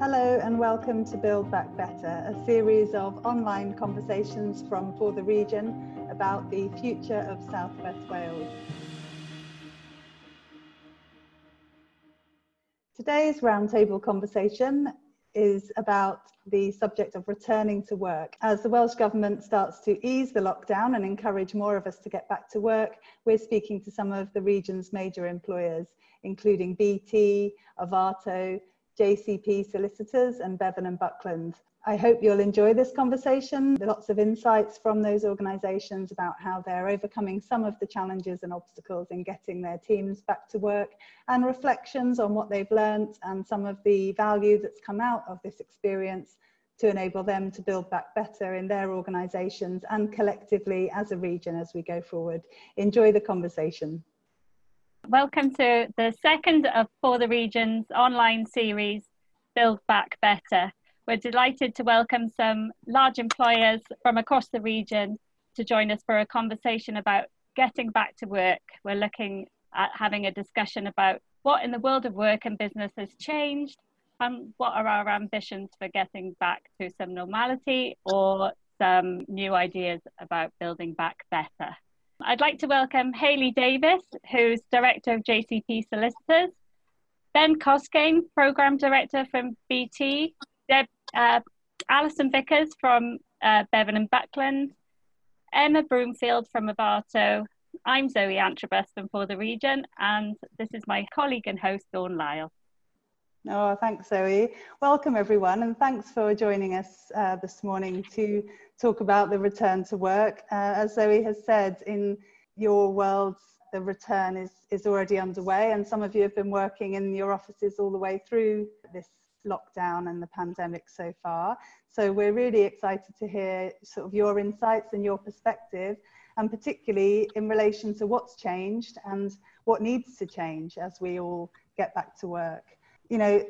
Hello and welcome to Build Back Better, a series of online conversations from For the Region about the future of South West Wales. Today's roundtable conversation is about the subject of returning to work. As the Welsh Government starts to ease the lockdown and encourage more of us to get back to work, we're speaking to some of the region's major employers, including BT, Arvato, JCP Solicitors and Bevan and Buckland. I hope you'll enjoy this conversation. Lots of insights from those organisations about how they're overcoming some of the challenges and obstacles in getting their teams back to work and reflections on what they've learnt and some of the value that's come out of this experience to enable them to build back better in their organisations and collectively as a region as we go forward. Enjoy the conversation. Welcome to the second of For the Region's online series, Build Back Better. We're delighted to welcome some large employers from across the region to join us for a conversation about getting back to work. We're looking at having a discussion about what in the world of work and business has changed and what are our ambitions for getting back to some normality or some new ideas about building back better. I'd like to welcome Hayley Davis, who's Director of JCP Solicitors, Ben Coscain, Programme Director from BT, Deb, uh, Alison Vickers from uh, Bevan and Buckland, Emma Broomfield from Arvato. I'm Zoe Antrobus from For the Region, and this is my colleague and host, Dawn Lyle. Oh, thanks, Zoe. Welcome, everyone, and thanks for joining us uh, this morning to talk about the return to work. Uh, as Zoe has said, in your worlds, the return is, is already underway, and some of you have been working in your offices all the way through this lockdown and the pandemic so far. So we're really excited to hear sort of your insights and your perspective, and particularly in relation to what's changed and what needs to change as we all get back to work. You know,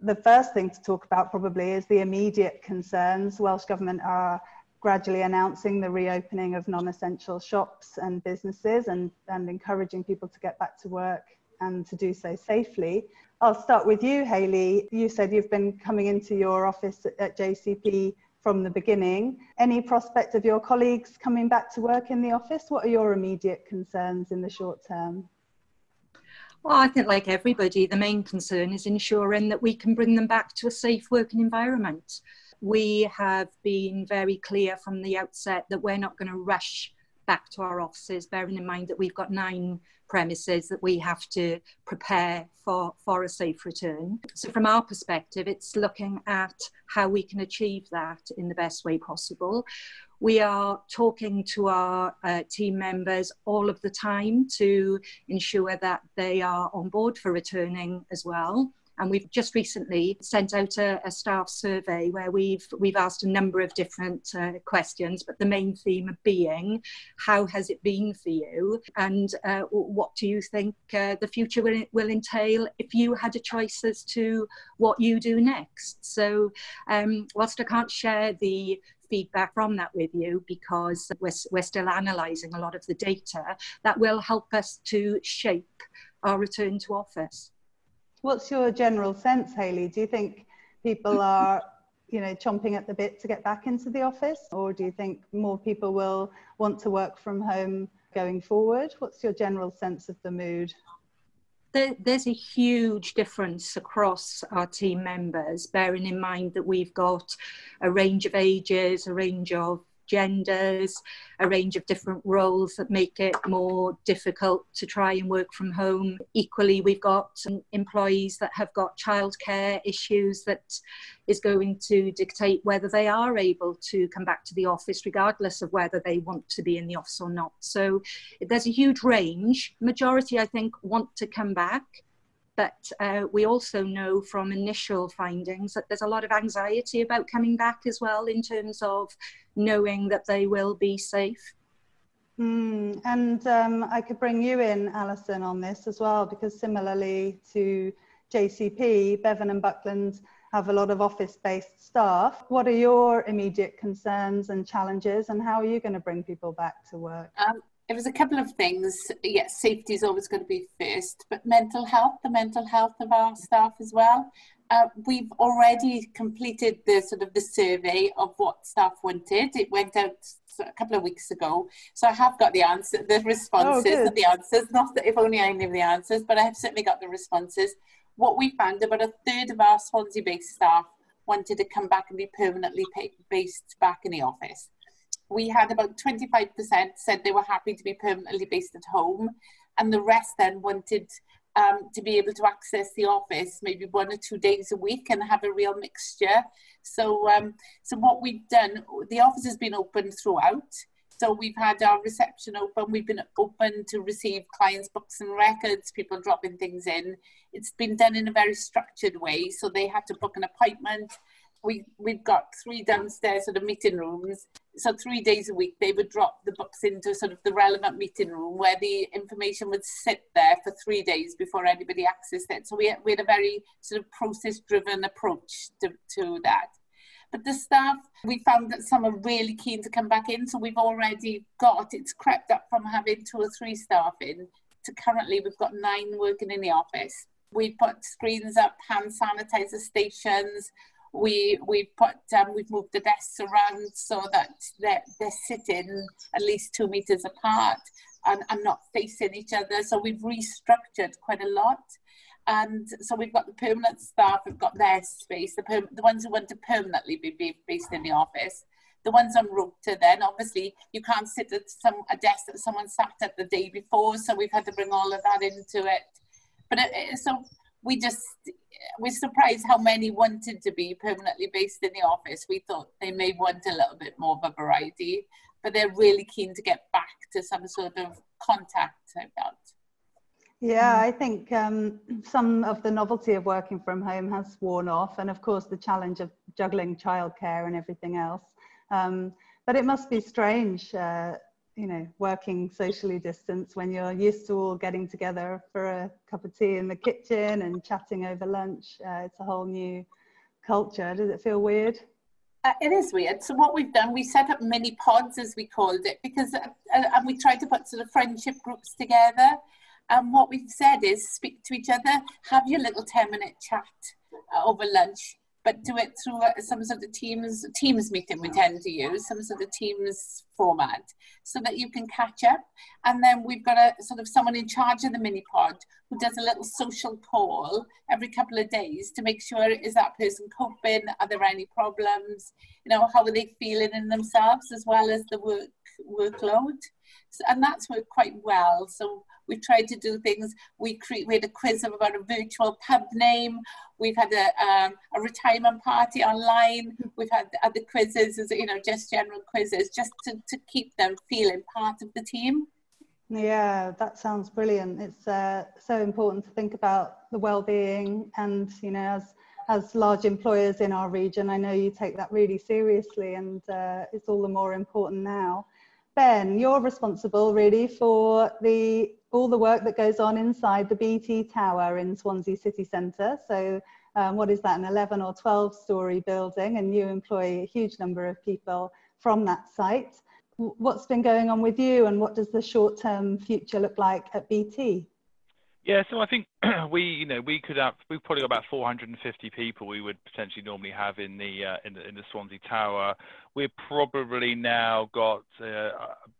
the first thing to talk about probably is the immediate concerns. Welsh Government are gradually announcing the reopening of non-essential shops and businesses and, and encouraging people to get back to work and to do so safely. I'll start with you, Hayley. You said you've been coming into your office at JCP from the beginning. Any prospect of your colleagues coming back to work in the office? What are your immediate concerns in the short term? Well, I think, like everybody, the main concern is ensuring that we can bring them back to a safe working environment. We have been very clear from the outset that we're not going to rush back to our offices, bearing in mind that we've got nine premises that we have to prepare for, for a safe return. So, from our perspective, it's looking at how we can achieve that in the best way possible. We are talking to our uh, team members all of the time to ensure that they are on board for returning as well. And we've just recently sent out a, a staff survey where we've we've asked a number of different uh, questions, but the main theme being, how has it been for you, and uh, what do you think uh, the future will, will entail if you had a choice as to what you do next. So, um, whilst I can't share the feedback from that with you because we're, we're still analysing a lot of the data that will help us to shape our return to office. What's your general sense, Hayley? Do you think people are, you know, chomping at the bit to get back into the office, or do you think more people will want to work from home going forward? What's your general sense of the mood? There, there's a huge difference across our team members, bearing in mind that we've got a range of ages, a range of genders, a range of different roles that make it more difficult to try and work from home. Equally, we've got employees that have got childcare issues that is going to dictate whether they are able to come back to the office, regardless of whether they want to be in the office or not. So there's a huge range. Majority, I think, want to come back. But uh, we also know from initial findings that there's a lot of anxiety about coming back as well in terms of knowing that they will be safe. Mm, and um, I could bring you in, Alison, on this as well, because similarly to JCP, Bevan and Buckland have a lot of office based staff. What are your immediate concerns and challenges, and how are you going to bring people back to work? Um, it was a couple of things. Yes, safety is always going to be first, but mental health, the mental health of our staff as well. uh, we've already completed the sort of the survey of what staff wanted. It went out a couple of weeks ago, so I have got the answer, the responses, oh, the answers. Not that if only I knew the answers, but I have certainly got the responses. What we found about a third of our Swansea-based staff wanted to come back and be permanently based back in the office. We had about 25% said they were happy to be permanently based at home, and the rest then wanted um, to be able to access the office maybe one or two days a week and have a real mixture. So, um, so what we've done, the office has been open throughout. So we've had our reception open. We've been open to receive clients' books and records, people dropping things in. It's been done in a very structured way. So they had to book an appointment. We, we've got three downstairs sort of meeting rooms. So three days a week, they would drop the books into sort of the relevant meeting room where the information would sit there for three days before anybody accessed it. So we, we had a very sort of process-driven approach to, to that. But the staff, we found that some are really keen to come back in. So we've already got, it's crept up from having two or three staff in to currently we've got nine working in the office. We put screens up, hand sanitizer stations. We we put um, we've moved the desks around so that they're, they're sitting at least two meters apart and, and not facing each other. So we've restructured quite a lot. And so we've got the permanent staff, we've got their space, the, the ones who want to permanently be based in the office. The ones on rota then, obviously, you can't sit at some a desk that someone sat at the day before, so we've had to bring all of that into it. But it, it, so we just we're surprised how many wanted to be permanently based in the office. We thought they may want a little bit more of a variety, but they're really keen to get back to some sort of contact. Yeah, I think um, some of the novelty of working from home has worn off, and of course the challenge of juggling childcare and everything else. Um, but it must be strange, uh, you know, working socially distanced when you're used to all getting together for a cup of tea in the kitchen and chatting over lunch. Uh, it's a whole new culture. Does it feel weird? Uh, it is weird. So what we've done, we set up mini pods, as we called it, because uh, uh and we tried to put sort of friendship groups together. And what we've said is speak to each other, have your little 10 minute chat uh, over lunch, but do it through uh, some sort of the Teams, Teams meeting we tend to use, some sort of the Teams format, so that you can catch up. And then we've got a sort of someone in charge of the mini pod who does a little social call every couple of days to make sure is that person coping? Are there any problems? You know, how are they feeling in themselves as well as the work workload? So, and that's worked quite well. So We've tried to do things. We create, we had a quiz about a virtual pub name. We've had a, um, a retirement party online. We've had other quizzes, you know, just general quizzes, just to, to keep them feeling part of the team. Yeah, that sounds brilliant. It's uh, so important to think about the well-being, and you know, as as large employers in our region, I know you take that really seriously, and uh, it's all the more important now. Ben, you're responsible really for the all the work that goes on inside the BT Tower in Swansea City Centre. So um, what is that, an 11 or 12 story building and you employ a huge number of people from that site. What's been going on with you and what does the short term future look like at BT? Yeah, so I think we, you know, we could have, we've probably got about 450 people we would potentially normally have in the uh, in the in the Swansea Tower. We've probably now got uh,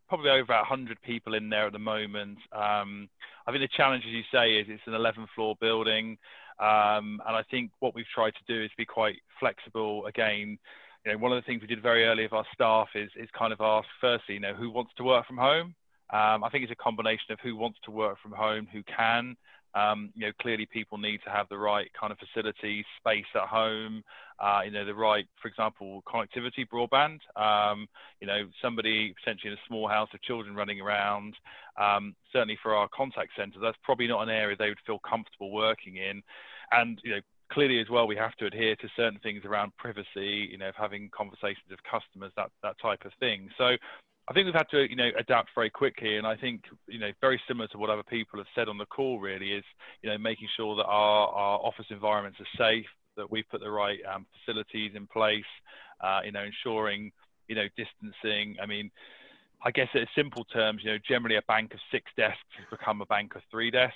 probably over 100 people in there at the moment. Um, I think the challenge, as you say, is it's an 11 floor building, um, and I think what we've tried to do is be quite flexible. Again, you know, one of the things we did very early of our staff is is kind of ask firstly, you know, who wants to work from home. Um, I think it's a combination of who wants to work from home, who can. Um, you know, clearly people need to have the right kind of facilities, space at home, uh, you know, the right, for example, connectivity, broadband. Um, you know, somebody potentially in a small house of children running around. Um, certainly for our contact centre, that's probably not an area they would feel comfortable working in. And you know, clearly as well, we have to adhere to certain things around privacy. You know, having conversations with customers, that that type of thing. So I think we've had to, you know, adapt very quickly, and I think, you know, very similar to what other people have said on the call, really, is, you know, making sure that our, our office environments are safe, that we've put the right um, facilities in place, uh, you know, ensuring, you know, distancing. I mean, I guess in simple terms, you know, generally a bank of six desks has become a bank of three desks.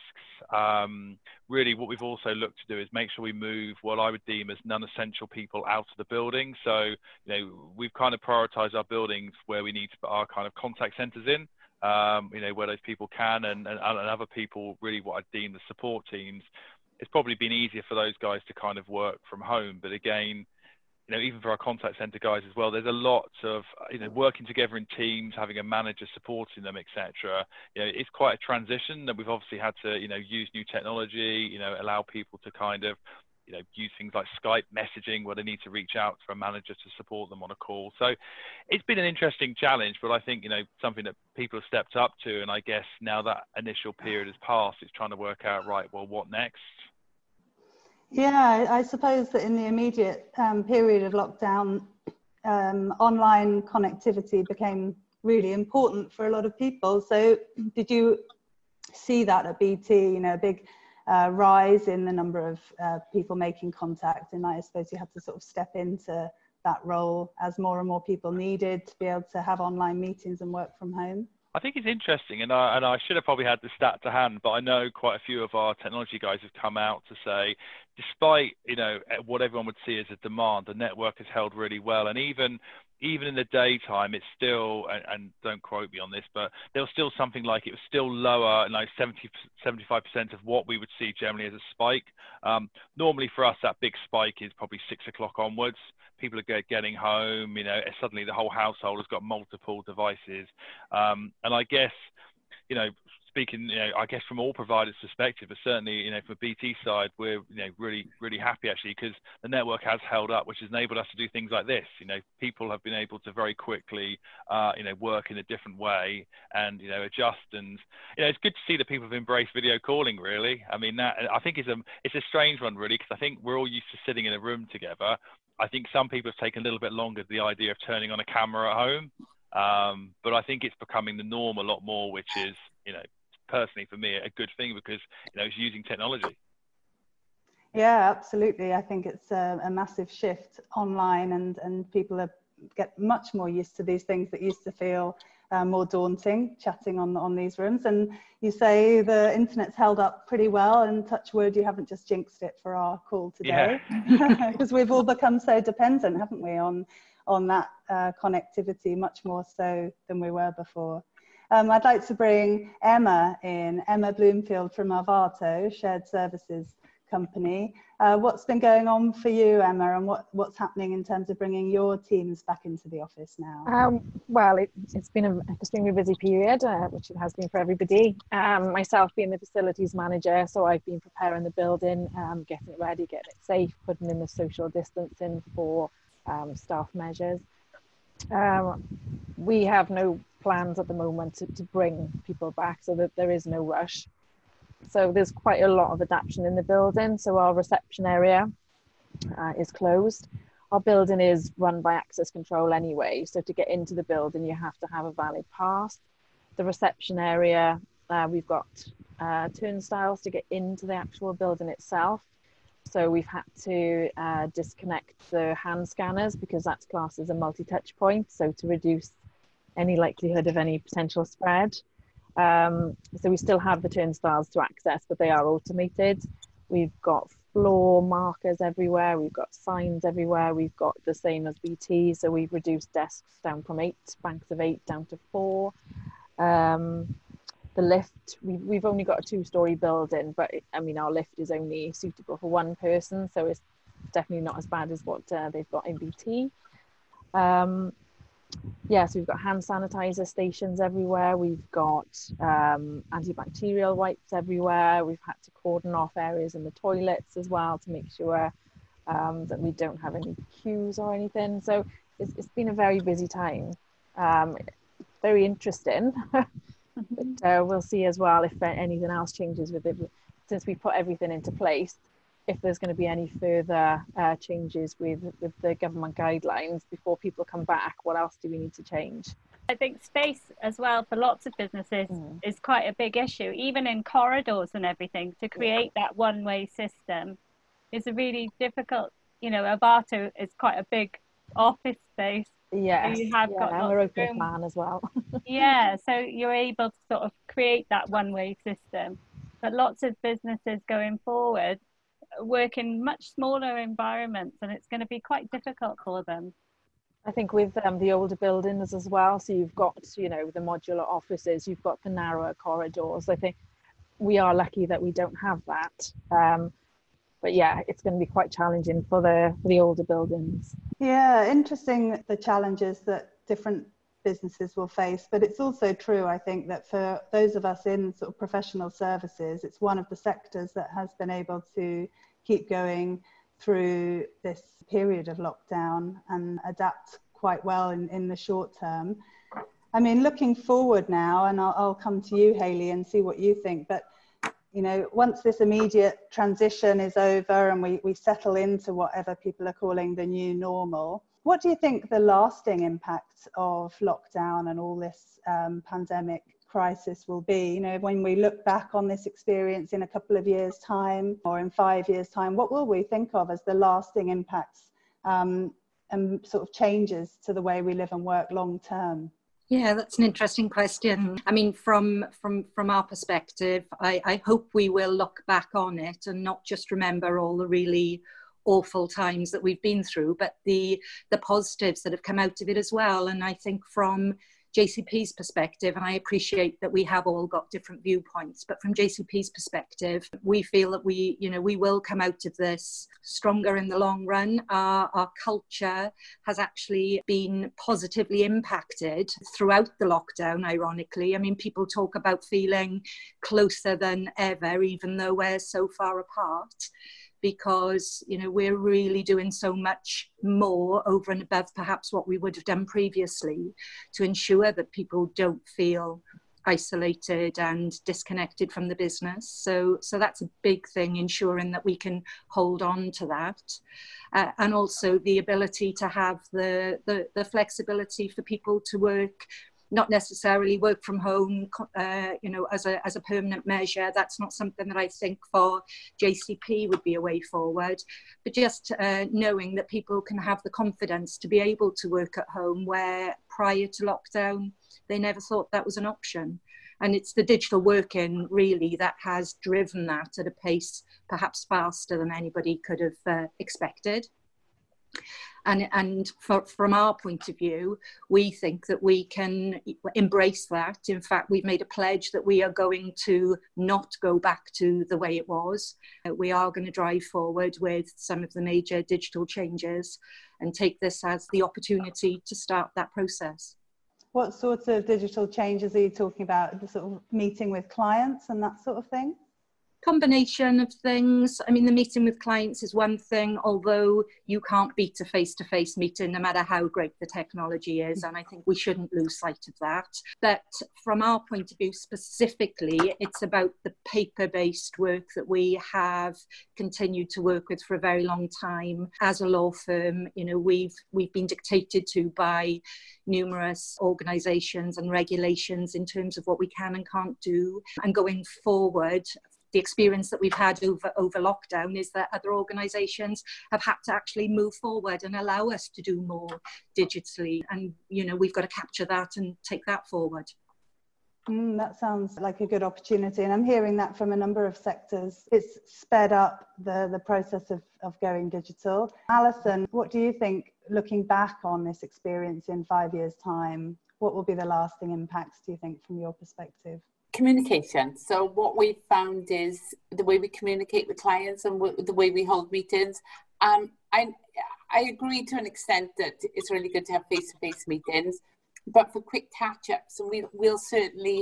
Um, really, what we've also looked to do is make sure we move what I would deem as non-essential people out of the building. So, you know, we've kind of prioritised our buildings where we need to put our kind of contact centres in. Um, you know, where those people can, and, and, and other people, really, what I deem the support teams. It's probably been easier for those guys to kind of work from home, but again, you know, even for our contact center guys as well, there's a lot of, you know, working together in teams, having a manager supporting them, etc. You know, it's quite a transition that we've obviously had to, you know, use new technology, you know, allow people to kind of, you know, use things like Skype messaging where they need to reach out to a manager to support them on a call. So it's been an interesting challenge, but I think, you know, something that people have stepped up to. And I guess now that initial period has passed, it's trying to work out, right, well, what next? Yeah, I suppose that in the immediate um, period of lockdown, um, online connectivity became really important for a lot of people. So, did you see that at BT? You know, a big uh, rise in the number of uh, people making contact, and I suppose you had to sort of step into that role as more and more people needed to be able to have online meetings and work from home. I think it's interesting, and I, and I should have probably had the stat to hand, but I know quite a few of our technology guys have come out to say, despite you know what everyone would see as a demand, the network has held really well, and even even in the daytime, it's still, and, and, don't quote me on this, but there was still something like it was still lower, like 70, 75% of what we would see generally as a spike. Um, normally for us, that big spike is probably six o'clock onwards people are getting home, you know, suddenly the whole household has got multiple devices. Um, and I guess, you know, speaking, you know, I guess from all providers' perspective, but certainly, you know, from BT side, we're, you know, really, really happy actually because the network has held up, which has enabled us to do things like this. You know, people have been able to very quickly, uh, you know, work in a different way and, you know, adjust. And, you know, it's good to see that people have embraced video calling, really. I mean, that, I think it's a, it's a strange one, really, because I think we're all used to sitting in a room together. I think some people have taken a little bit longer the idea of turning on a camera at home. Um, but I think it's becoming the norm a lot more, which is, you know, personally for me a good thing because you know it's using technology. Yeah, absolutely. I think it's a, a massive shift online, and and people are get much more used to these things that used to feel uh, more daunting chatting on on these rooms and you say the internet's held up pretty well and touch wood you haven't just jinxed it for our call today because yeah. we've all become so dependent haven't we on on that uh, connectivity much more so than we were before um, I'd like to bring Emma in, Emma Bloomfield from Arvato, Shared Services Company. Uh, what's been going on for you, Emma, and what, what's happening in terms of bringing your teams back into the office now? Um, well, it, has been an extremely busy period, uh, which it has been for everybody. Um, myself being the facilities manager, so I've been preparing the building, um, getting it ready, getting it safe, putting in the social distancing for um, staff measures. Um, we have no plans at the moment to, to bring people back so that there is no rush. So there's quite a lot of adaptation in the building. So our reception area uh, is closed. Our building is run by access control anyway. So to get into the building, you have to have a valid pass. The reception area, uh, we've got uh, turnstiles to get into the actual building itself. So we've had to uh, disconnect the hand scanners because that's classed as a multi-touch point. So to reduce any likelihood of any potential spread. Um, so we still have the turnstiles to access, but they are automated. We've got floor markers everywhere. We've got signs everywhere. We've got the same as BT. So we've reduced desks down from eight, banks of eight down to four. Um, the lift, we've, we've only got a two story building, but it, I mean, our lift is only suitable for one person. So it's definitely not as bad as what uh, they've got in BT. Um, yeah, so we've got hand sanitizer stations everywhere. We've got um, antibacterial wipes everywhere. We've had to cordon off areas in the toilets as well to make sure um, that we don't have any queues or anything. So it's, it's been a very busy time. Um, very interesting. but uh, we'll see as well if anything else changes with it. Since we put everything into place, if there's going to be any further uh, changes with, with the government guidelines before people come back, what else do we need to change? I think space as well for lots of businesses mm. is quite a big issue, even in corridors and everything. To create yeah. that one way system is a really difficult, you know, Arvato is quite a big office space Yes. Yeah, you have yeah, got an open plan as well. yeah, so you're able to sort of create that one-way system. But lots of businesses going forward work in much smaller environments, and it's going to be quite difficult for them. I think with um, the older buildings as well, so you've got you know the modular offices, you've got the narrower corridors. I think we are lucky that we don't have that. Um, but yeah, it's going to be quite challenging for the for the older buildings. Yeah, interesting the challenges that different businesses will face, but it's also true, I think, that for those of us in sort of professional services, it's one of the sectors that has been able to keep going through this period of lockdown and adapt quite well in, in the short term. I mean, looking forward now, and I'll, I'll come to you, Hayley, and see what you think, but you know, once this immediate transition is over and we, we settle into whatever people are calling the new normal, what do you think the lasting impact of lockdown and all this um, pandemic crisis will be? You know, when we look back on this experience in a couple of years' time or in five years' time, what will we think of as the lasting impacts um, and sort of changes to the way we live and work long term? Yeah, that's an interesting question. I mean, from from from our perspective, I, I hope we will look back on it and not just remember all the really awful times that we've been through, but the the positives that have come out of it as well. And I think from JCP's perspective, and I appreciate that we have all got different viewpoints, but from JCP's perspective, we feel that we, you know, we will come out of this stronger in the long run. Our, our culture has actually been positively impacted throughout the lockdown, ironically. I mean, people talk about feeling closer than ever, even though we're so far apart because you know we're really doing so much more over and above perhaps what we would have done previously to ensure that people don't feel isolated and disconnected from the business. So so that's a big thing ensuring that we can hold on to that. Uh, and also the ability to have the, the the flexibility for people to work not necessarily work from home, uh, you know, as a, as a permanent measure. That's not something that I think for JCP would be a way forward. But just uh, knowing that people can have the confidence to be able to work at home where prior to lockdown, they never thought that was an option. And it's the digital working really that has driven that at a pace perhaps faster than anybody could have uh, expected. And, and for, from our point of view, we think that we can embrace that. In fact, we've made a pledge that we are going to not go back to the way it was. Uh, we are going to drive forward with some of the major digital changes and take this as the opportunity to start that process. What sorts of digital changes are you talking about? The sort of meeting with clients and that sort of thing? Combination of things. I mean, the meeting with clients is one thing, although you can't beat a face to face meeting no matter how great the technology is. And I think we shouldn't lose sight of that. But from our point of view specifically, it's about the paper based work that we have continued to work with for a very long time. As a law firm, you know, we've, we've been dictated to by numerous organizations and regulations in terms of what we can and can't do. And going forward, the experience that we've had over, over lockdown is that other organisations have had to actually move forward and allow us to do more digitally. And, you know, we've got to capture that and take that forward. Mm, that sounds like a good opportunity, and I'm hearing that from a number of sectors. It's sped up the, the process of, of going digital. Alison, what do you think, looking back on this experience in five years' time, what will be the lasting impacts, do you think, from your perspective? Communication. So what we found is the way we communicate with clients and the way we hold meetings. Um, I I agree to an extent that it's really good to have face-to-face meetings, but for quick catch-ups, and we we'll certainly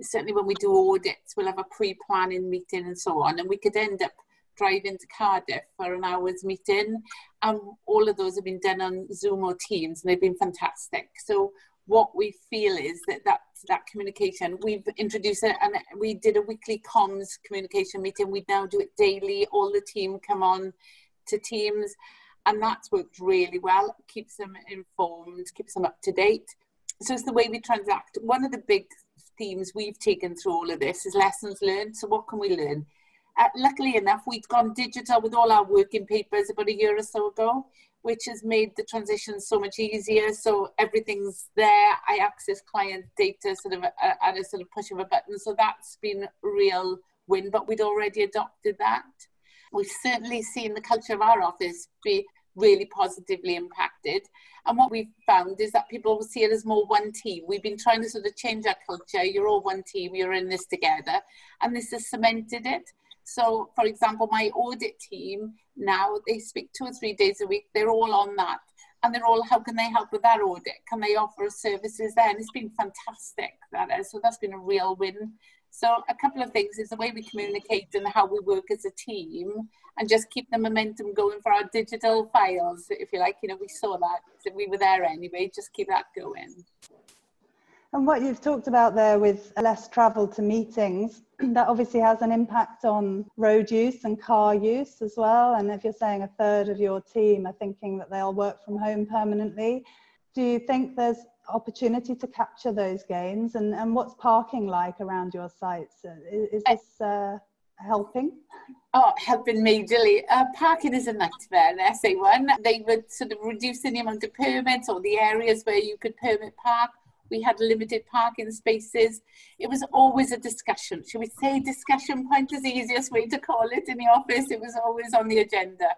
certainly when we do audits, we'll have a pre-planning meeting and so on, and we could end up driving to Cardiff for an hour's meeting. And all of those have been done on Zoom or Teams, and they've been fantastic. So what we feel is that that, that communication, we've introduced it and we did a weekly comms communication meeting. We now do it daily. All the team come on to Teams and that's worked really well. Keeps them informed, keeps them up to date. So it's the way we transact. One of the big themes we've taken through all of this is lessons learned. So what can we learn? Uh, luckily enough, we'd gone digital with all our working papers about a year or so ago, which has made the transition so much easier. So everything's there. I access client data sort of at a sort of push of a button. So that's been a real win, but we'd already adopted that. We've certainly seen the culture of our office be really positively impacted. And what we've found is that people see it as more one team. We've been trying to sort of change our culture. You're all one team, you're in this together. And this has cemented it. So, for example, my audit team now, they speak two or three days a week. They're all on that. And they're all, how can they help with that audit? Can they offer services there? And it's been fantastic, that is. So that's been a real win. So a couple of things is the way we communicate and how we work as a team and just keep the momentum going for our digital files, if you like. You know, we saw that, we were there anyway, just keep that going. And what you've talked about there with less travel to meetings, that obviously has an impact on road use and car use as well. And if you're saying a third of your team are thinking that they'll work from home permanently, do you think there's opportunity to capture those gains? And, and what's parking like around your sites? Is, is this uh, helping? Oh, helping majorly. Uh, parking is a nightmare in SA1. They were sort of reducing the amount of permits or the areas where you could permit park we had limited parking spaces. It was always a discussion. Should we say discussion point is the easiest way to call it in the office? It was always on the agenda.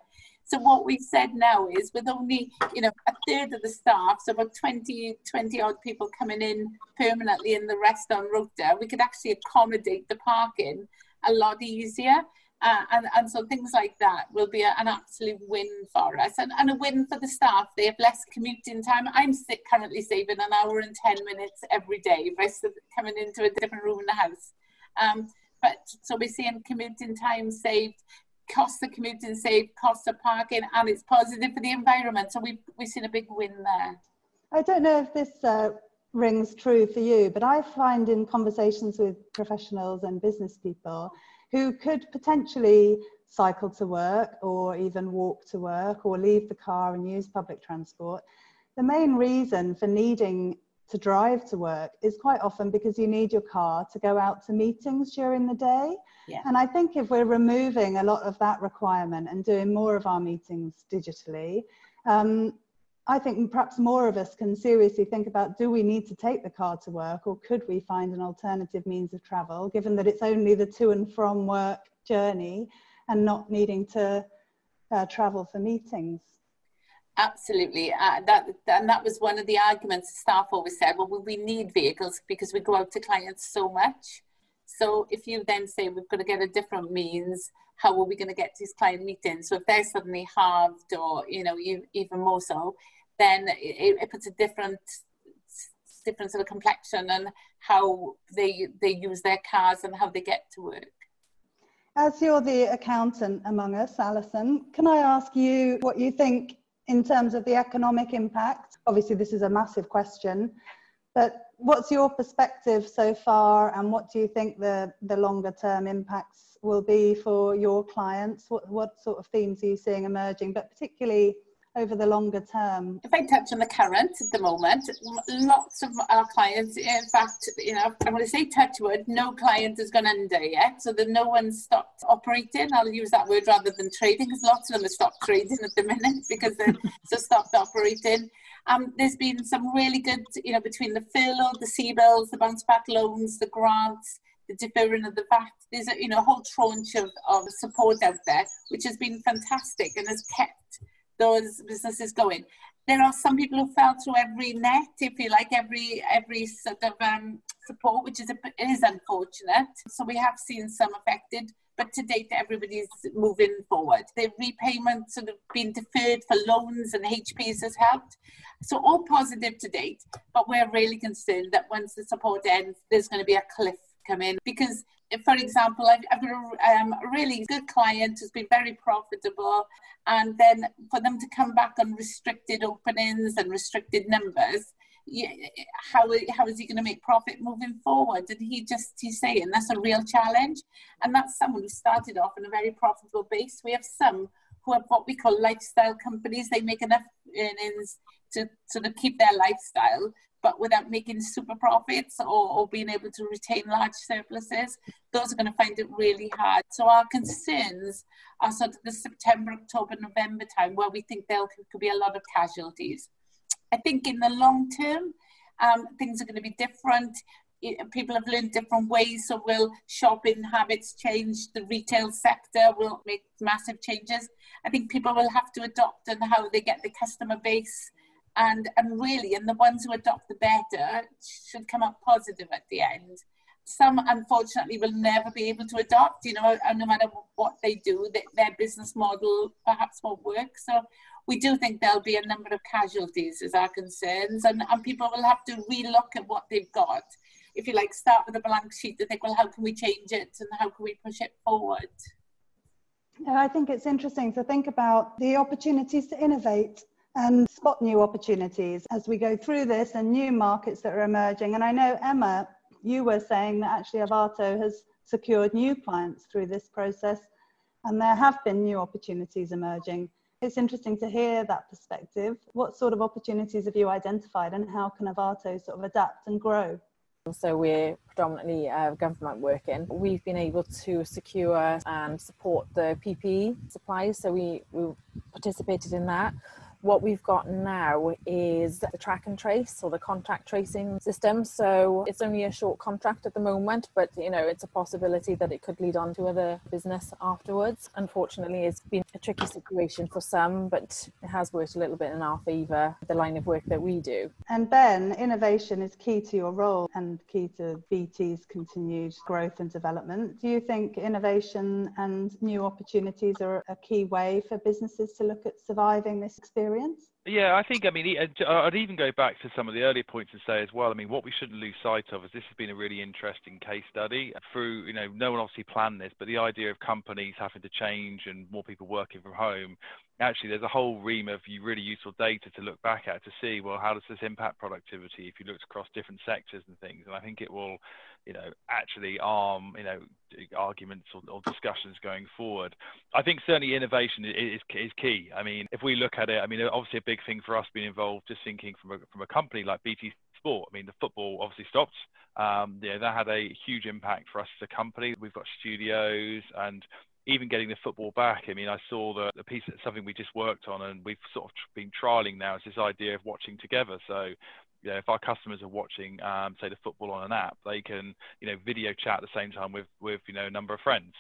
So what we've said now is with only, you know, a third of the staff, so about 20, 20 odd people coming in permanently and the rest on rota, we could actually accommodate the parking a lot easier. Uh, and, and so things like that will be a, an absolute win for us and, and a win for the staff. They have less commuting time. I'm sick, currently saving an hour and 10 minutes every day by coming into a different room in the house. Um, but so we're seeing commuting time saved, cost of commuting saved, cost of parking, and it's positive for the environment. So we've, we've seen a big win there. I don't know if this uh, rings true for you, but I find in conversations with professionals and business people, who could potentially cycle to work or even walk to work or leave the car and use public transport. The main reason for needing to drive to work is quite often because you need your car to go out to meetings during the day. Yeah. And I think if we're removing a lot of that requirement and doing more of our meetings digitally, um, I think perhaps more of us can seriously think about do we need to take the car to work or could we find an alternative means of travel, given that it's only the to and from work journey and not needing to uh, travel for meetings? Absolutely. Uh, that, and that was one of the arguments staff always said, well, we need vehicles because we go out to clients so much. So if you then say we've got to get a different means, how are we going to get these client meetings? So if they're suddenly halved or, you know, even more so, then it, it puts a different different sort of complexion and how they they use their cars and how they get to work. As you're the accountant among us, Alison, can I ask you what you think in terms of the economic impact? Obviously, this is a massive question, but what's your perspective so far, and what do you think the, the longer term impacts will be for your clients? What, what sort of themes are you seeing emerging, but particularly over the longer term? If I touch on the current at the moment, lots of our clients, in fact, you know, I'm going to say touch wood, no client has gone under yet, so that no one's stopped operating. I'll use that word rather than trading, because lots of them have stopped trading at the minute because they've just stopped operating. Um, there's been some really good, you know, between the furlough, the CBILS, the bounce back loans, the grants, the deferring of the VAT. There's a you know a whole tranche of, of support out there, which has been fantastic and has kept those businesses going. There are some people who fell through every net, if you like, every every sort of um, support, which is a, is unfortunate. So we have seen some affected, but to date, everybody's moving forward. The repayment sort of been deferred for loans and HPs has helped. So all positive to date, but we're really concerned that once the support ends, there's going to be a cliff come in because for example, I've, I've got a, um, really good client who's been very profitable, and then for them to come back on restricted openings and restricted numbers, how, how is he going to make profit moving forward? And he just, he's saying that's a real challenge. And that's someone who started off in a very profitable base. We have some who have what we call lifestyle companies. They make enough earnings to sort of keep their lifestyle, but without making super profits or, or being able to retain large surpluses, those are going to find it really hard. So our concerns are sort of the September, October, November time where we think there could be a lot of casualties. I think in the long term, um, things are going to be different people have learned different ways. So will shopping habits change? The retail sector will make massive changes. I think people will have to adopt and how they get the customer base. And, and really, and the ones who adopt the better should come up positive at the end. Some, unfortunately, will never be able to adopt, you know, and no matter what they do, their business model perhaps won't work. So we do think there'll be a number of casualties as our concerns, and, and people will have to relook at what they've got if you like, start with a blank sheet to think, well, how can we change it and how can we push it forward? I think it's interesting to think about the opportunities to innovate and spot new opportunities as we go through this and new markets that are emerging. And I know, Emma, you were saying that actually Arvato has secured new clients through this process and there have been new opportunities emerging. It's interesting to hear that perspective. What sort of opportunities have you identified and how can Arvato sort of adapt and grow? So we're predominantly uh, government working. We've been able to secure and support the PPE supplies, so we, we participated in that what we've got now is the track and trace or the contact tracing system. So it's only a short contract at the moment, but you know it's a possibility that it could lead on to other business afterwards. Unfortunately, it's been a tricky situation for some, but it has worked a little bit in our favour. The line of work that we do. And Ben, innovation is key to your role and key to BT's continued growth and development. Do you think innovation and new opportunities are a key way for businesses to look at surviving this experience? Experience? Yeah, I think, I mean, uh, uh, I'd even go back to some of the earlier points and say as well, I mean, what we shouldn't lose sight of is this has been a really interesting case study through, you know, no one obviously planned this, but the idea of companies having to change and more people working from home, actually there's a whole ream of really useful data to look back at to see, well, how does this impact productivity if you looked across different sectors and things? And I think it will, you know, actually arm, you know, arguments or, or, discussions going forward. I think certainly innovation is, is key. I mean, if we look at it, I mean, obviously a big thing for us being involved, just thinking from a, from a company like BT Sport. I mean, the football obviously stopped. Um, yeah, that had a huge impact for us as a company. We've got studios and even getting the football back. I mean, I saw the, the piece, something we just worked on, and we've sort of been trialing now. Is this idea of watching together. So you know, if our customers are watching, um, say, the football on an app, they can, you know, video chat at the same time with, with, you know, a number of friends.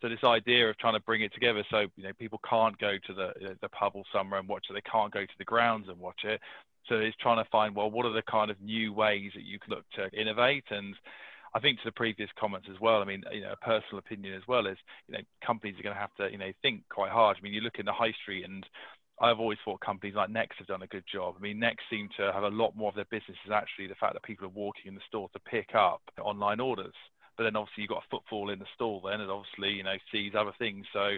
So this idea of trying to bring it together, so you know, people can't go to the you know, the pub all summer and watch it. They can't go to the grounds and watch it. So it's trying to find, well, what are the kind of new ways that you can look to innovate and I think to the previous comments as well, I mean, you know, a personal opinion as well is, you know, companies are going to have to, you know, think quite hard. I mean, you look in the high street and I've always thought companies like Next have done a good job. I mean, Next seem to have a lot more of their business is actually the fact that people are walking in the store to pick up online orders. But then obviously you've got a footfall in the store then, and obviously you know sees other things. So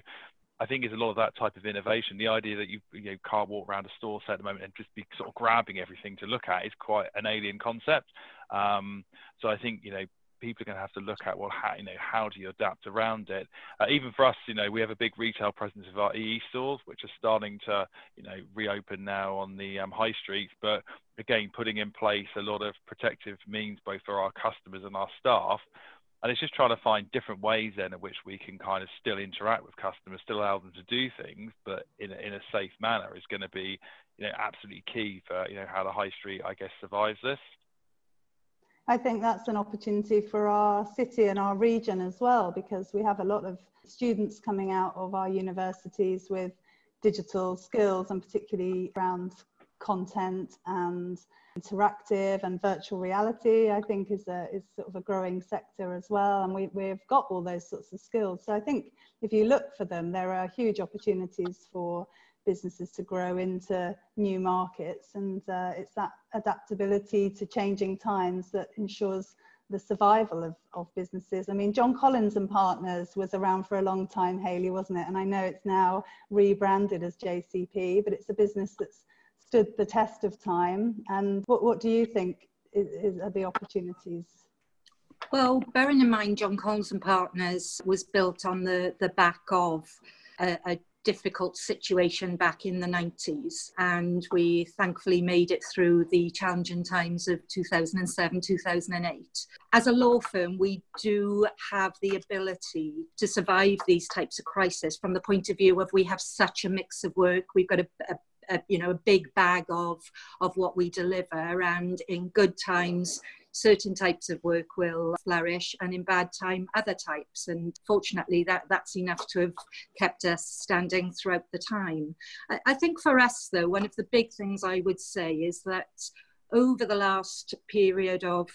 I think there's a lot of that type of innovation. The idea that you, you know, can't walk around a store at the moment and just be sort of grabbing everything to look at is quite an alien concept. Um, so I think you know people are going to have to look at well how you know how do you adapt around it? Uh, even for us you know we have a big retail presence of our EE stores which are starting to you know reopen now on the um, high streets. But again putting in place a lot of protective means both for our customers and our staff. And it's just trying to find different ways then in which we can kind of still interact with customers, still allow them to do things, but in a, in a safe manner is going to be, you know, absolutely key for, you know, how the high street, I guess, survives this. I think that's an opportunity for our city and our region as well, because we have a lot of students coming out of our universities with digital skills and particularly around content and interactive and virtual reality i think is a is sort of a growing sector as well. And we, we've got all those sorts of skills. So i think if you look for them there are huge opportunities for businesses to grow into new markets. And uh, it's that adaptability to changing times that ensures the survival of, of businesses. I mean, John Collins and Partners was around for a long time, Hayley, wasn't it? And I know it's now rebranded as JCP, but it's a business that's stood the test of time. And what, what do you think is, is, are the opportunities? Well, bearing in mind John Collins and Partners was built on the, the back of a, a difficult situation back in the 90s and we thankfully made it through the challenging times of 2007 2008 as a law firm we do have the ability to survive these types of crises from the point of view of we have such a mix of work we've got a, a a, you know a big bag of of what we deliver and in good times certain types of work will flourish and in bad time other types. And fortunately that that's enough to have kept us standing throughout the time. I, I think for us though one of the big things i would say is that over the last period of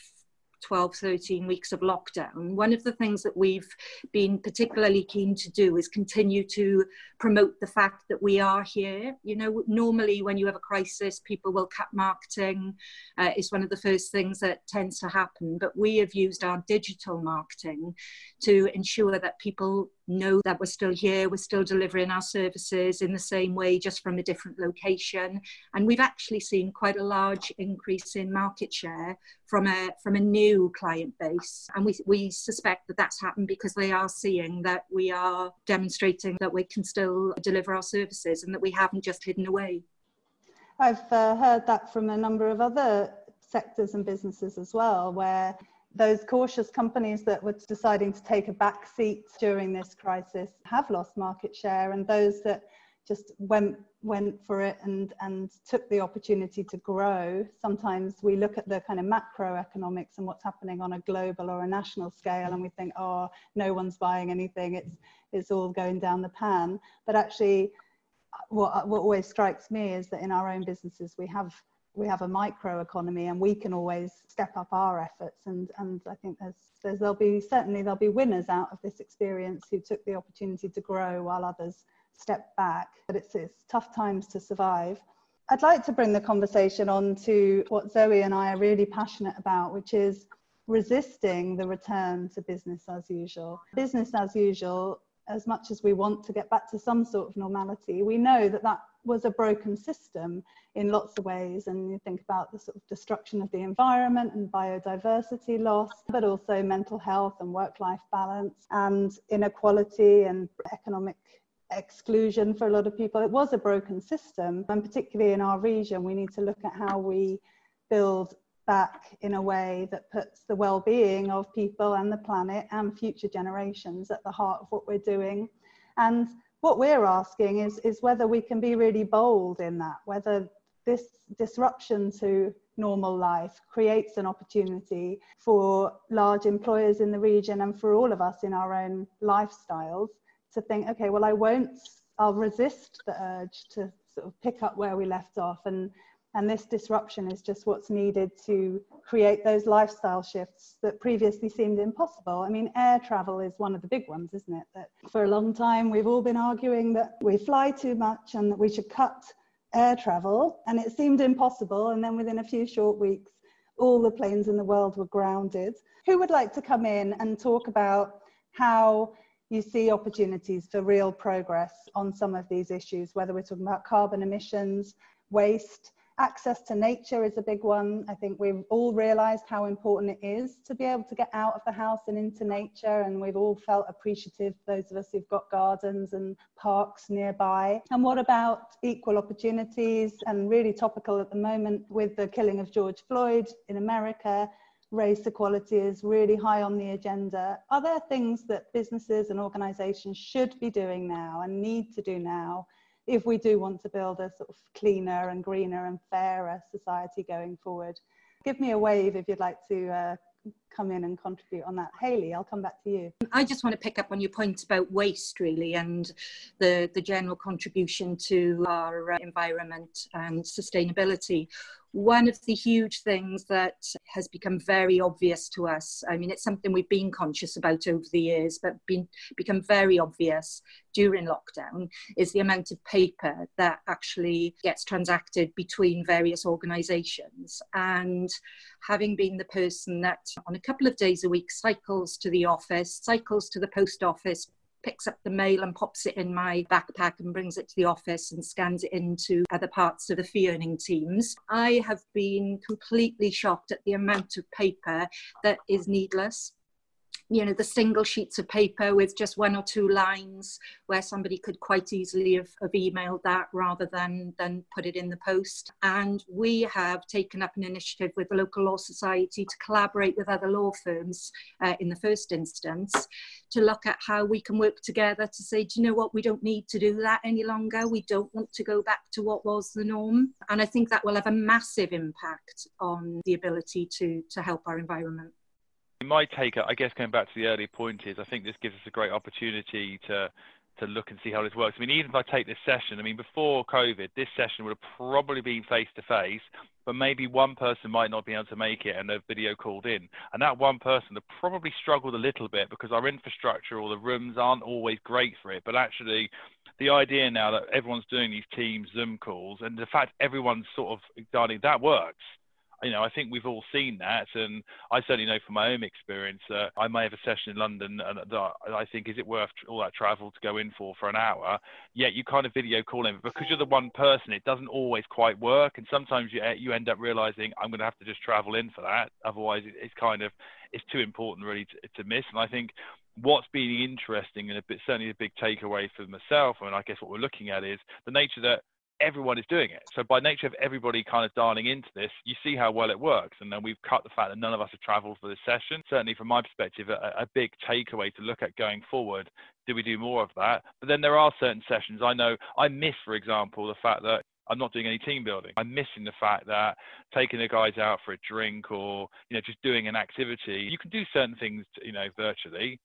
12, 13 weeks of lockdown, one of the things that we've been particularly keen to do is continue to promote the fact that we are here. You know, normally when you have a crisis, people will cut marketing. Uh, it's one of the first things that tends to happen. But we have used our digital marketing to ensure that people know that we're still here, we're still delivering our services in the same way, just from a different location. And we've actually seen quite a large increase in market share from a from a new client base. And we, we suspect that that's happened because they are seeing that we are demonstrating that we can still deliver our services and that we haven't just hidden away. I've uh, heard that from a number of other sectors and businesses as well, where those cautious companies that were deciding to take a back seat during this crisis have lost market share and those that just went went for it and and took the opportunity to grow. Sometimes we look at the kind of macroeconomics and what's happening on a global or a national scale and we think oh no one's buying anything. It's it's all going down the pan. But actually what what always strikes me is that in our own businesses we have we have a micro economy and we can always step up our efforts. And and I think there's, there's there'll be certainly there'll be winners out of this experience who took the opportunity to grow while others step back. But it's it's tough times to survive. I'd like to bring the conversation on to what Zoe and I are really passionate about which is resisting the return to business as usual. Business as usual as much as we want to get back to some sort of normality we know that that was a broken system in lots of ways. And you think about the sort of destruction of the environment and biodiversity loss, but also mental health and work life balance and inequality and economic exclusion for a lot of people. It was a broken system. And particularly in our region, we need to look at how we build back in a way that puts the well-being of people and the planet and future generations at the heart of what we're doing and what we're asking is, is whether we can be really bold in that, whether this disruption to normal life creates an opportunity for large employers in the region and for all of us in our own lifestyles to think, okay, well, I won't, I'll resist the urge to sort of pick up where we left off and and this disruption is just what's needed to create those lifestyle shifts that previously seemed impossible. I mean, air travel is one of the big ones, isn't it? That for a long time we've all been arguing that we fly too much and that we should cut air travel, and it seemed impossible. And then within a few short weeks, all the planes in the world were grounded. Who would like to come in and talk about how you see opportunities for real progress on some of these issues, whether we're talking about carbon emissions, waste, access to nature is a big one. I think we've all realized how important it is to be able to get out of the house and into nature. And we've all felt appreciative, those of us who've got gardens and parks nearby. And what about equal opportunities? And really topical at the moment with the killing of George Floyd in America. Race equality is really high on the agenda. Are there things that businesses and organizations should be doing now and need to do now if we do want to build a sort of cleaner and greener and fairer society going forward. Give me a wave if you'd like to uh, come in and contribute on that. Hayley, I'll come back to you. I just want to pick up on your point about waste, really, and the, the general contribution to our uh, environment and sustainability one of the huge things that has become very obvious to us i mean it's something we've been conscious about over the years but been become very obvious during lockdown is the amount of paper that actually gets transacted between various organizations and having been the person that on a couple of days a week cycles to the office cycles to the post office picks up the mail and pops it in my backpack and brings it to the office and scans it into other parts of the fee earning teams. I have been completely shocked at the amount of paper that is needless you know the single sheets of paper with just one or two lines where somebody could quite easily have, have, emailed that rather than than put it in the post. And we have taken up an initiative with the local law society to collaborate with other law firms uh, in the first instance to look at how we can work together to say do you know what? We don't need to do that any longer. We don't want to go back to what was the norm. And i think that will have a massive impact on the ability to to help our environment my take, I guess, going back to the earlier point is, I think this gives us a great opportunity to to look and see how this works. I mean, even if I take this session, I mean, before COVID, this session would have probably been face to face, but maybe one person might not be able to make it and they've video called in. And that one person have probably struggled a little bit because our infrastructure or the rooms aren't always great for it. But actually, the idea now that everyone's doing these Teams Zoom calls and the fact everyone's sort of dialing that works you know, I think we've all seen that, and I certainly know from my own experience that I may have a session in London, and I think is it worth all that travel to go in for for an hour? Yet you kind of video call in because you're the one person. It doesn't always quite work, and sometimes you you end up realizing I'm going to have to just travel in for that. Otherwise, it's kind of it's too important really to, to miss. And I think what's been interesting and a bit certainly a big takeaway for myself, and I guess what we're looking at is the nature that everyone is doing it. So by nature of everybody kind of dialing into this, you see how well it works. And then we've cut the fact that none of us have traveled for this session. Certainly from my perspective, a, a big takeaway to look at going forward. Do we do more of that? But then there are certain sessions I know I miss, for example, the fact that I'm not doing any team building. I'm missing the fact that taking the guys out for a drink or you know just doing an activity. You can do certain things, you know, virtually,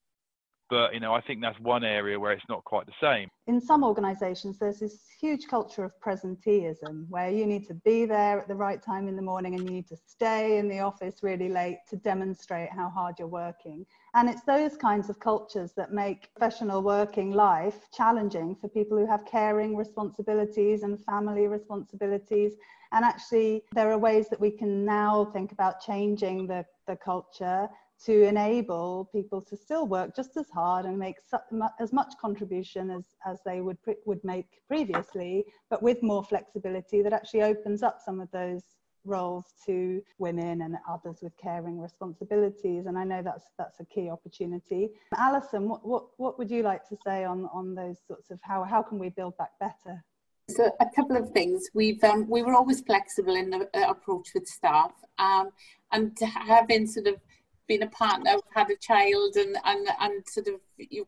but you know i think that's one area where it's not quite the same. In some organizations there's this huge culture of presenteeism where you need to be there at the right time in the morning and you need to stay in the office really late to demonstrate how hard you're working. And it's those kinds of cultures that make professional working life challenging for people who have caring responsibilities and family responsibilities. And actually there are ways that we can now think about changing the, the culture to enable people to still work just as hard and make as much contribution as, as they would, would make previously, but with more flexibility that actually opens up some of those roles to women and others with caring responsibilities. And i know that's that's a key opportunity. Alison what what, what would you like to say on on those sorts of how how can we build back better? So a couple of things. We've um, we were always flexible in the uh, approach with staff um, and having sort of been a partner, had a child, and and and sort of you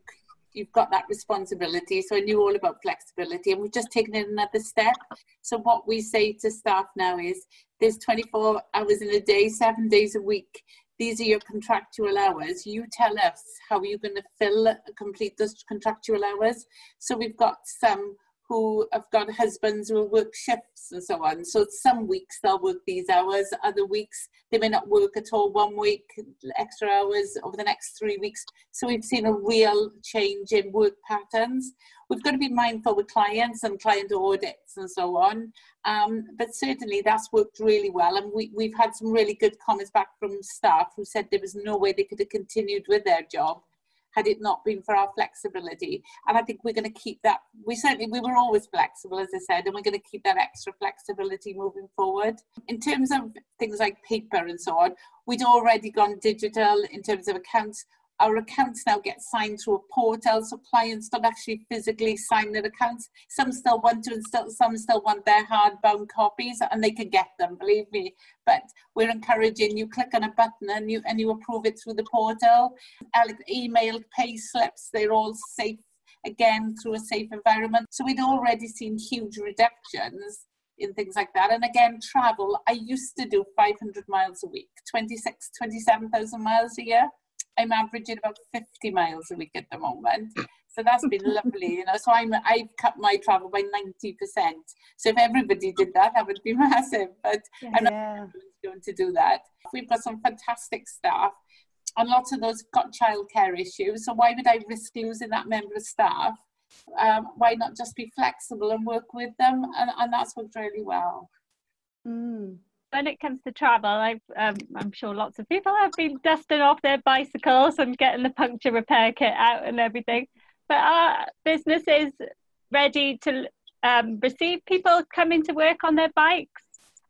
you've got that responsibility. So I knew all about flexibility, and we've just taken it another step. So what we say to staff now is, there's 24 hours in a day, seven days a week. These are your contractual hours. You tell us how you're going to fill, complete those contractual hours. So we've got some who have got husbands who work shifts and so on. So some weeks they'll work these hours, other weeks they may not work at all. One week, extra hours over the next three weeks. So we've seen a real change in work patterns. We've got to be mindful with clients and client audits and so on. Um, but certainly that's worked really well. And we, we've had some really good comments back from staff who said there was no way they could have continued with their job had it not been for our flexibility. And I think we're going to keep that. We certainly, we were always flexible, as I said, and we're going to keep that extra flexibility moving forward. In terms of things like paper and so on, we'd already gone digital in terms of accounts our accounts now get signed through a portal, so clients don't actually physically sign their accounts. Some still want to, and still, some still want their hardbound copies, and they can get them, believe me. But we're encouraging you click on a button and you and you approve it through the portal. Emailed pay slips, they're all safe again through a safe environment. So we'd already seen huge reductions in things like that. And again, travel, I used to do 500 miles a week, 26, 27,000 miles a year. I'm averaging about 50 miles a week at the moment. So that's been lovely, you know. So I'm I've cut my travel by 90%. So if everybody did that, that would be massive. But yeah. I'm not going to do that. We've got some fantastic staff. And lots of those have got childcare issues. So why would I risk losing that member of staff? Um, why not just be flexible and work with them? And, and that's worked really well. Mm when it comes to travel, i am um, sure lots of people have been dusting off their bicycles and getting the puncture repair kit out and everything. But are businesses ready to um, receive people coming to work on their bikes?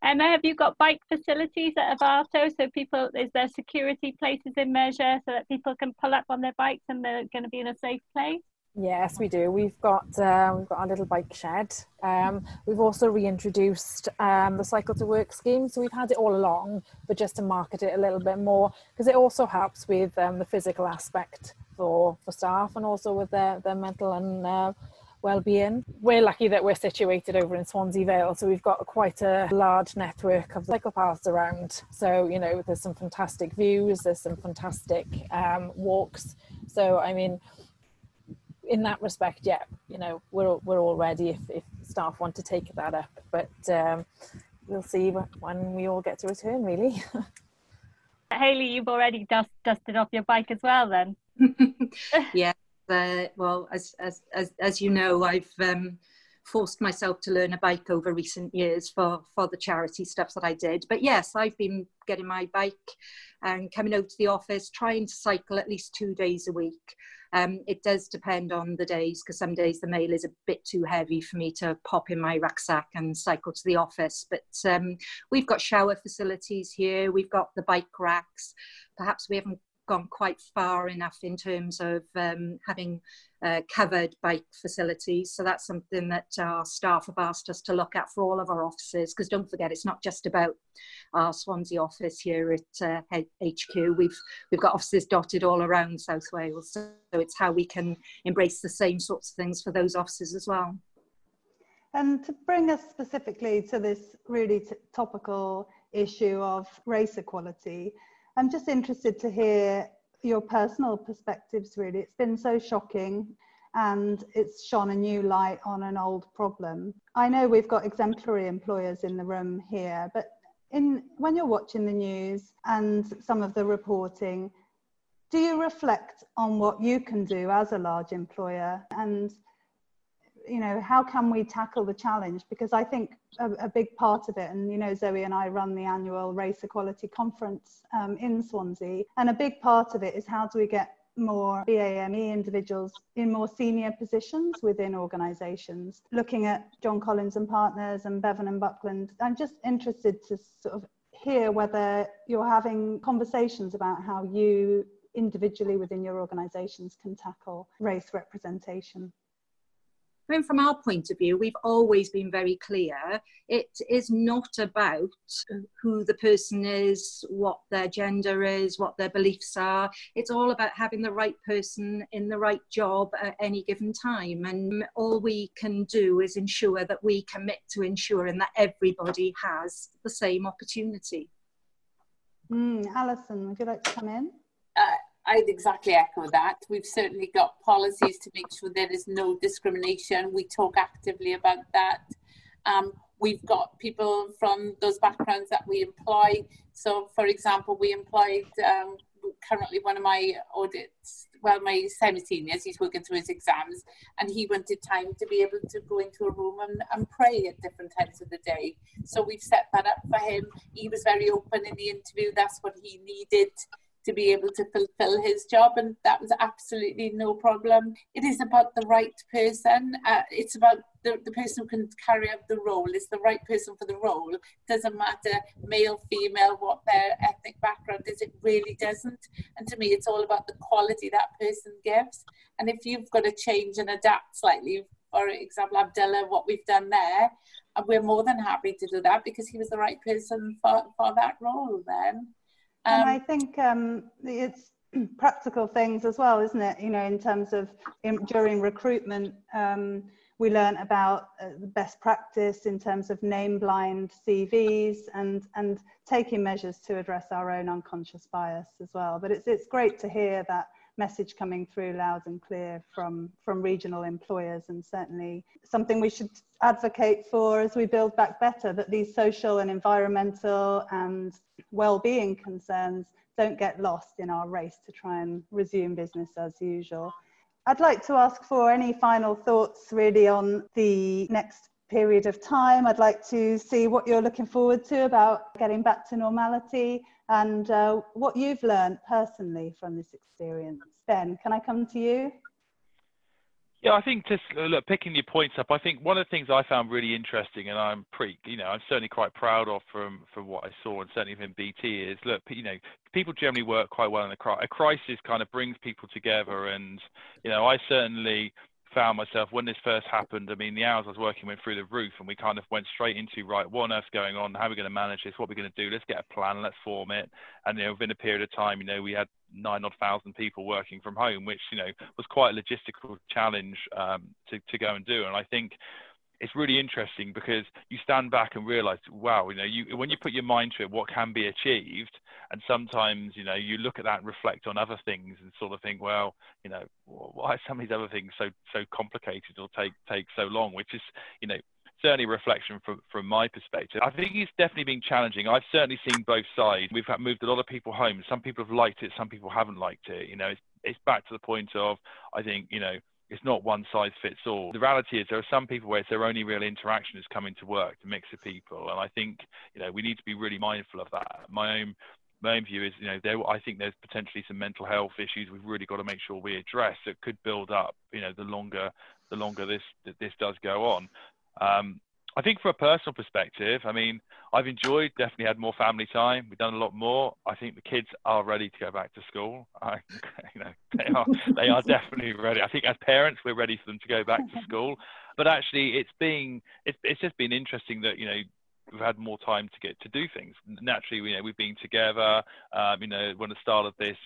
Emma, have you got bike facilities at Arvato? So people, is there security places in measure so that people can pull up on their bikes and they're going to be in a safe place? Yes, we do. We've got uh, we've got our little bike shed. Um, we've also reintroduced um, the cycle to work scheme. So we've had it all along, but just to market it a little bit more because it also helps with um, the physical aspect for for staff and also with their their mental and uh, well-being. We're lucky that we're situated over in Swansea Vale, so we've got quite a large network of cycle paths around. So you know, there's some fantastic views, there's some fantastic um, walks. So I mean in that respect, yeah, you know, we're we're all ready if, if staff want to take that up. But um, we'll see when we all get to return, really. Hayley, you've already dust, dusted off your bike as well, then. yeah. Uh, well, as, as as as you know, I've um, forced myself to learn a bike over recent years for for the charity stuff that I did. But yes, I've been getting my bike and coming out to the office, trying to cycle at least two days a week. Um, it does depend on the days because some days the mail is a bit too heavy for me to pop in my rucksack and cycle to the office. But um, we've got shower facilities here, we've got the bike racks. Perhaps we haven't gone quite far enough in terms of um, having uh, covered bike facilities. So that's something that our staff have asked us to look at for all of our offices. Because don't forget, it's not just about our Swansea office here at uh, HQ. We've we've got offices dotted all around South Wales. So it's how we can embrace the same sorts of things for those offices as well. And to bring us specifically to this really topical issue of race equality, I'm just interested to hear your personal perspectives, really. It's been so shocking and it's shone a new light on an old problem. I know we've got exemplary employers in the room here, but in, when you're watching the news and some of the reporting, do you reflect on what you can do as a large employer and you know how can we tackle the challenge because i think a, a, big part of it and you know zoe and i run the annual race equality conference um, in swansea and a big part of it is how do we get more BAME individuals in more senior positions within organisations. Looking at John Collins and Partners and Bevan and Buckland, I'm just interested to sort of hear whether you're having conversations about how you individually within your organisations can tackle race representation. I mean, from our point of view, we've always been very clear. It is not about who the person is, what their gender is, what their beliefs are. It's all about having the right person in the right job at any given time. And all we can do is ensure that we commit to ensuring that everybody has the same opportunity. Mm, Alison, would you like to come in? Uh, I'd exactly echo that. We've certainly got policies to make sure there is no discrimination. We talk actively about that. Um, we've got people from those backgrounds that we employ. So, for example, we employed um, currently one of my audits, well, my semi-seniors, he's working through his exams, and he wanted time to be able to go into a room and, and pray at different times of the day. So we've set that up for him. He was very open in the interview. That's what he needed to be able to fulfill his job, and that was absolutely no problem. It is about the right person. Uh, it's about the, the person who can carry out the role. Is the right person for the role. Doesn't matter male, female, what their ethnic background is. It really doesn't. And to me, it's all about the quality that person gives. And if you've got to change and adapt slightly, for example, Abdullah, what we've done there, and we're more than happy to do that because he was the right person for, for that role then. Um, and I think um, it's practical things as well, isn't it? You know, in terms of in, during recruitment, um, we learn about uh, the best practice in terms of name blind CVs and and taking measures to address our own unconscious bias as well. But it's it's great to hear that message coming through loud and clear from from regional employers and certainly something we should advocate for as we build back better that these social and environmental and well-being concerns don't get lost in our race to try and resume business as usual. I'd like to ask for any final thoughts really on the next period of time. I'd like to see what you're looking forward to about getting back to normality and uh, what you've learned personally from this experience. Ben, can I come to you? Yeah, I think just uh, look, picking your points up. I think one of the things I found really interesting, and I'm pretty, you know, I'm certainly quite proud of from from what I saw, and certainly from BT, is look, you know, people generally work quite well in a, a crisis. Kind of brings people together, and you know, I certainly found myself when this first happened. I mean, the hours I was working went through the roof, and we kind of went straight into right, what on earth's going on? How are we going to manage this? What are we going to do? Let's get a plan. Let's form it. And you know, within a period of time, you know, we had nine odd thousand people working from home, which you know was quite a logistical challenge um, to to go and do. And I think it's really interesting because you stand back and realize, wow, you know, you when you put your mind to it, what can be achieved, and sometimes you know you look at that and reflect on other things and sort of think, well, you know, why are some of these other things so so complicated or take take so long? Which is, you know, certainly reflection from from my perspective. I think it's definitely been challenging. I've certainly seen both sides. We've moved a lot of people home. Some people have liked it. Some people haven't liked it. You know, it's it's back to the point of I think you know it's not one size fits all. The reality is there are some people where it's their only real interaction is coming to work to mix with people, and I think you know we need to be really mindful of that. My own my own view is you know there I think there's potentially some mental health issues we've really got to make sure we address that could build up you know the longer the longer this this does go on. Um, I think from a personal perspective, I mean, I've enjoyed, definitely had more family time. We've done a lot more. I think the kids are ready to go back to school. I, you know, they are, they are definitely ready. I think as parents, we're ready for them to go back to school. But actually, it's being, it's, it's just been interesting that, you know, we've had more time to get to do things. Naturally, you know, we've been together, um, you know, when the start of this,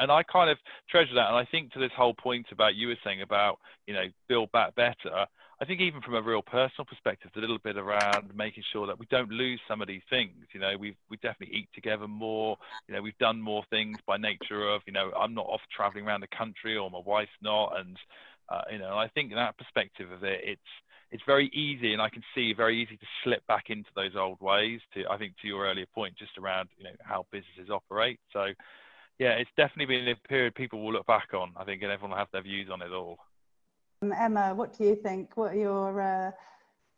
and I kind of treasure that. And I think to this whole point about you were saying about, you know, build back better. I think even from a real personal perspective, a little bit around making sure that we don't lose some of these things. You know, we we definitely eat together more. You know, we've done more things by nature of, you know, I'm not off traveling around the country or my wife's not, and uh, you know, I think that perspective of it, it's it's very easy, and I can see very easy to slip back into those old ways. To I think to your earlier point, just around you know how businesses operate. So, yeah, it's definitely been a period people will look back on. I think, and everyone will have their views on it all. Um, Emma, what do you think? What are your uh,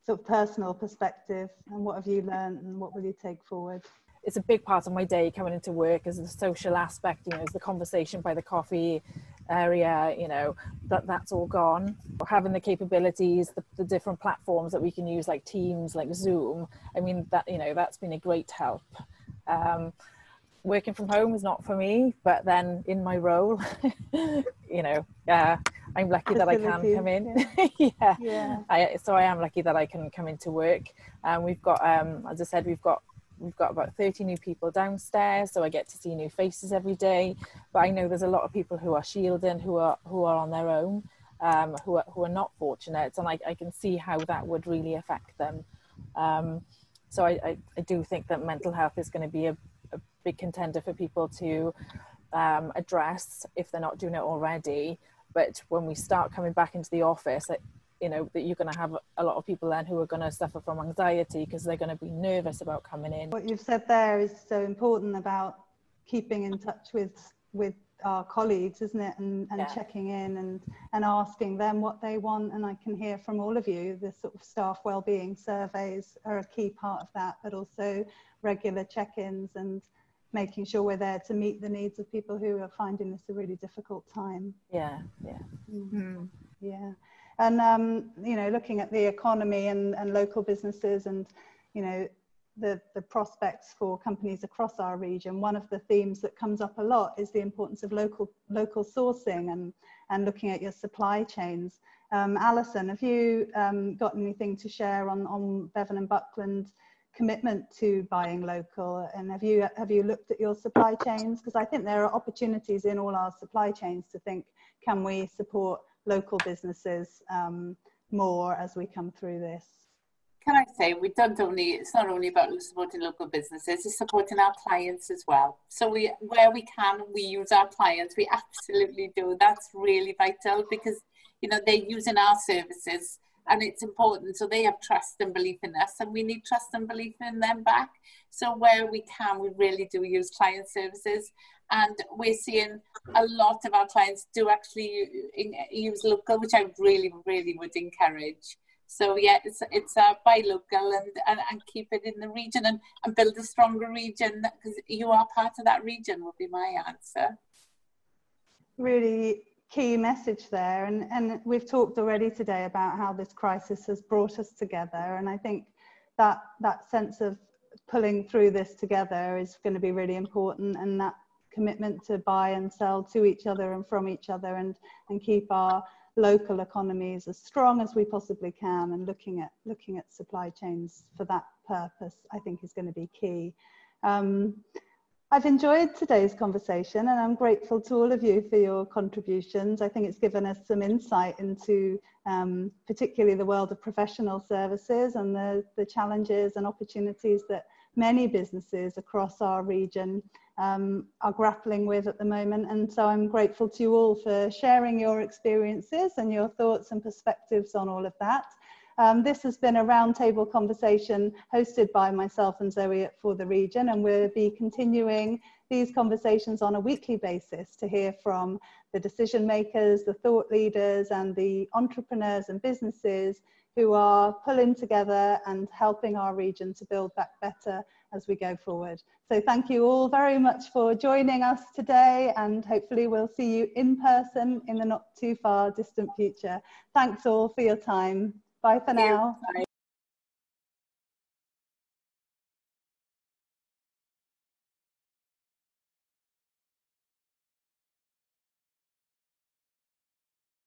sort of personal perspective, and what have you learned, and what will you take forward? It's a big part of my day coming into work is the social aspect. You know, is the conversation by the coffee area. You know, that that's all gone. Having the capabilities, the, the different platforms that we can use, like Teams, like Zoom. I mean, that you know, that's been a great help. Um, working from home is not for me, but then in my role, you know, uh, I'm lucky that I can come in. Yeah. yeah. yeah. I, so I am lucky that I can come into work. And um, we've got, um, as I said, we've got we've got about 30 new people downstairs so i get to see new faces every day. But i know there's a lot of people who are shielding who are who are on their own um, who, are, who are not fortunate and I, I can see how that would really affect them. Um, so I, I, I, do think that mental health is going to be a, a big contender for people to um, address if they're not doing it already. But when we start coming back into the office you know that you're going to have a lot of people then who are going to suffer from anxiety because they're going to be nervous about coming in what you've said there is so important about keeping in touch with with our colleagues isn't it and, and yeah. checking in and and asking them what they want and i can hear from all of you the sort of staff well-being surveys are a key part of that but also regular check-ins and making sure we're there to meet the needs of people who are finding this a really difficult time. Yeah, yeah. Mm-hmm. Yeah. And, um, you know, looking at the economy and, and local businesses and, you know, the, the prospects for companies across our region, one of the themes that comes up a lot is the importance of local, local sourcing and, and looking at your supply chains. Um, Alison, have you um, got anything to share on, on Bevan and Buckland commitment to buying local and have you have you looked at your supply chains because i think there are opportunities in all our supply chains to think can we support local businesses um, more as we come through this can i say we don't only it's not only about supporting local businesses it's supporting our clients as well so we where we can we use our clients we absolutely do that's really vital because you know they're using our services and it's important. So they have trust and belief in us, and we need trust and belief in them back. So where we can, we really do use client services, and we're seeing a lot of our clients do actually use local, which I really, really would encourage. So yeah, it's it's uh, buy local and, and, and keep it in the region and, and build a stronger region because you are part of that region would be my answer. Really key message there. And, and we've talked already today about how this crisis has brought us together. And I think that, that sense of pulling through this together is going to be really important. And that commitment to buy and sell to each other and from each other and, and keep our local economies as strong as we possibly can and looking at looking at supply chains for that purpose I think is going to be key. Um, I've enjoyed today's conversation and I'm grateful to all of you for your contributions. I think it's given us some insight into um, particularly the world of professional services and the, the challenges and opportunities that many businesses across our region um, are grappling with at the moment. And so I'm grateful to you all for sharing your experiences and your thoughts and perspectives on all of that. Um, this has been a roundtable conversation hosted by myself and Zoe For the Region, and we'll be continuing these conversations on a weekly basis to hear from the decision makers, the thought leaders, and the entrepreneurs and businesses who are pulling together and helping our region to build back better as we go forward. So thank you all very much for joining us today and hopefully we'll see you in person in the not too far distant future. Thanks all for your time. Bye for now. Bye.